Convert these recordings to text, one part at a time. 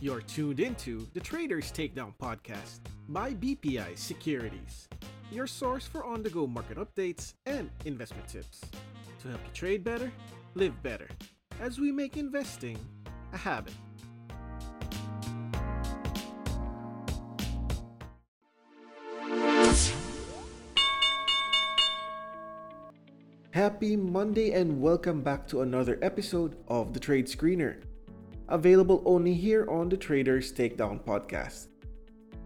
You're tuned into the Traders Takedown podcast by BPI Securities, your source for on the go market updates and investment tips to help you trade better, live better, as we make investing a habit. Happy Monday and welcome back to another episode of the Trade Screener available only here on the Traders Takedown podcast.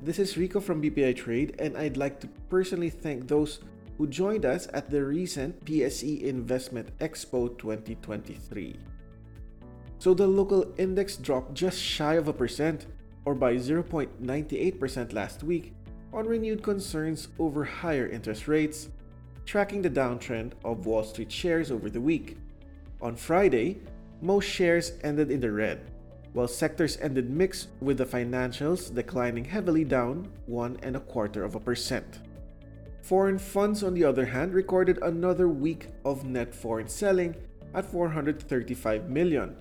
This is Rico from BPI Trade, and I'd like to personally thank those who joined us at the recent PSE Investment Expo 2023. So the local index dropped just shy of a percent, or by 0.98% last week, on renewed concerns over higher interest rates, tracking the downtrend of Wall Street shares over the week. On Friday, most shares ended in the red, while sectors ended mixed with the financials declining heavily down one and a quarter of a percent. Foreign funds, on the other hand, recorded another week of net foreign selling at 435 million.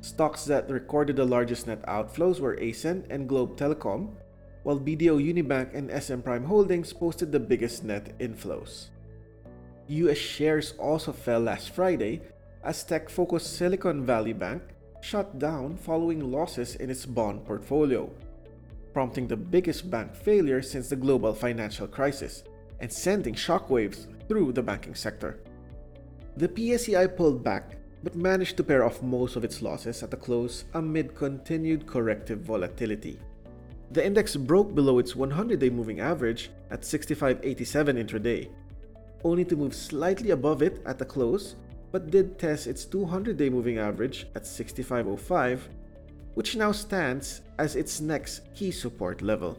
Stocks that recorded the largest net outflows were ACEN and Globe Telecom, while BDO Unibank and SM Prime Holdings posted the biggest net inflows. US shares also fell last Friday as tech focused Silicon Valley Bank shut down following losses in its bond portfolio, prompting the biggest bank failure since the global financial crisis and sending shockwaves through the banking sector. The PSEI pulled back but managed to pare off most of its losses at the close amid continued corrective volatility. The index broke below its 100 day moving average at 65.87 intraday, only to move slightly above it at the close but did test its 200 day moving average at 65.05, which now stands as its next key support level.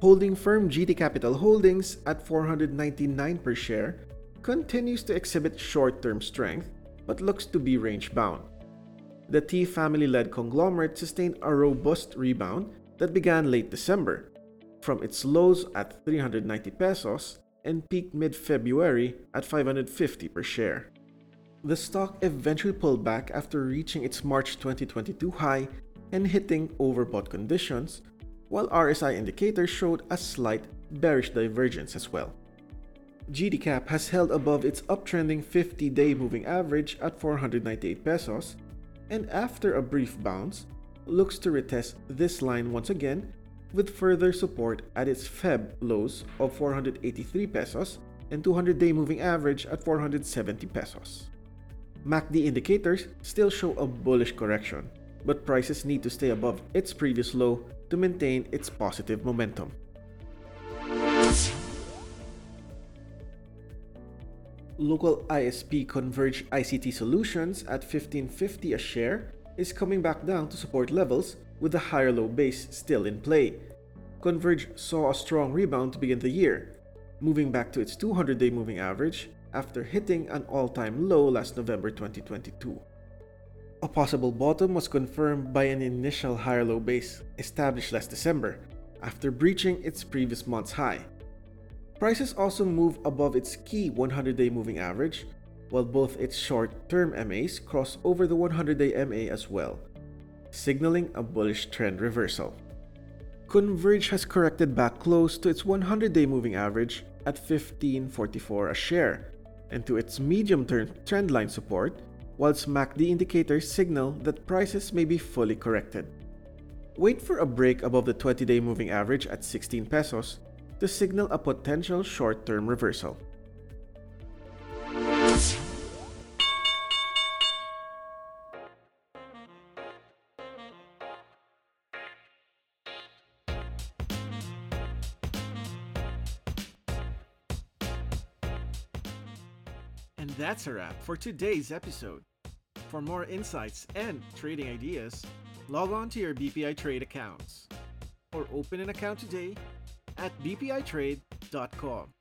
Holding firm GT Capital Holdings at 499 per share continues to exhibit short term strength but looks to be range bound. The Ty family led conglomerate sustained a robust rebound that began late December from its lows at 390 pesos and peaked mid February at 550 per share. The stock eventually pulled back after reaching its March 2022 high and hitting overbought conditions, while RSI indicators showed a slight bearish divergence as well. GTCap has held above its uptrending 50 day moving average at 498 pesos, and after a brief bounce, looks to retest this line once again with further support at its Feb lows of 483 pesos and 200 day moving average at 470 pesos. MACD indicators still show a bullish correction, but prices need to stay above its previous low to maintain its positive momentum. Local ISP Converge ICT Solutions at 1550 a share is coming back down to support levels with the higher low base still in play. Converge saw a strong rebound to begin the year, moving back to its 200 day moving average after hitting an all time low last November 2022. A possible bottom was confirmed by an initial higher low base established last December after breaching its previous month's high. Prices also move above its key 100 day moving average, while both its short term MAs cross over the 100 day MA as well, signaling a bullish trend reversal. Converge has corrected back close to its 100 day moving average at 1544 a share and to its medium term trendline support, whilst MACD indicators signal that prices may be fully corrected. Wait for a break above the 20 day moving average at 16 pesos to signal a potential short term reversal. And that's a wrap for today's episode. For more insights and trading ideas, log on to your BPI Trade accounts or open an account today at bpitrade.com.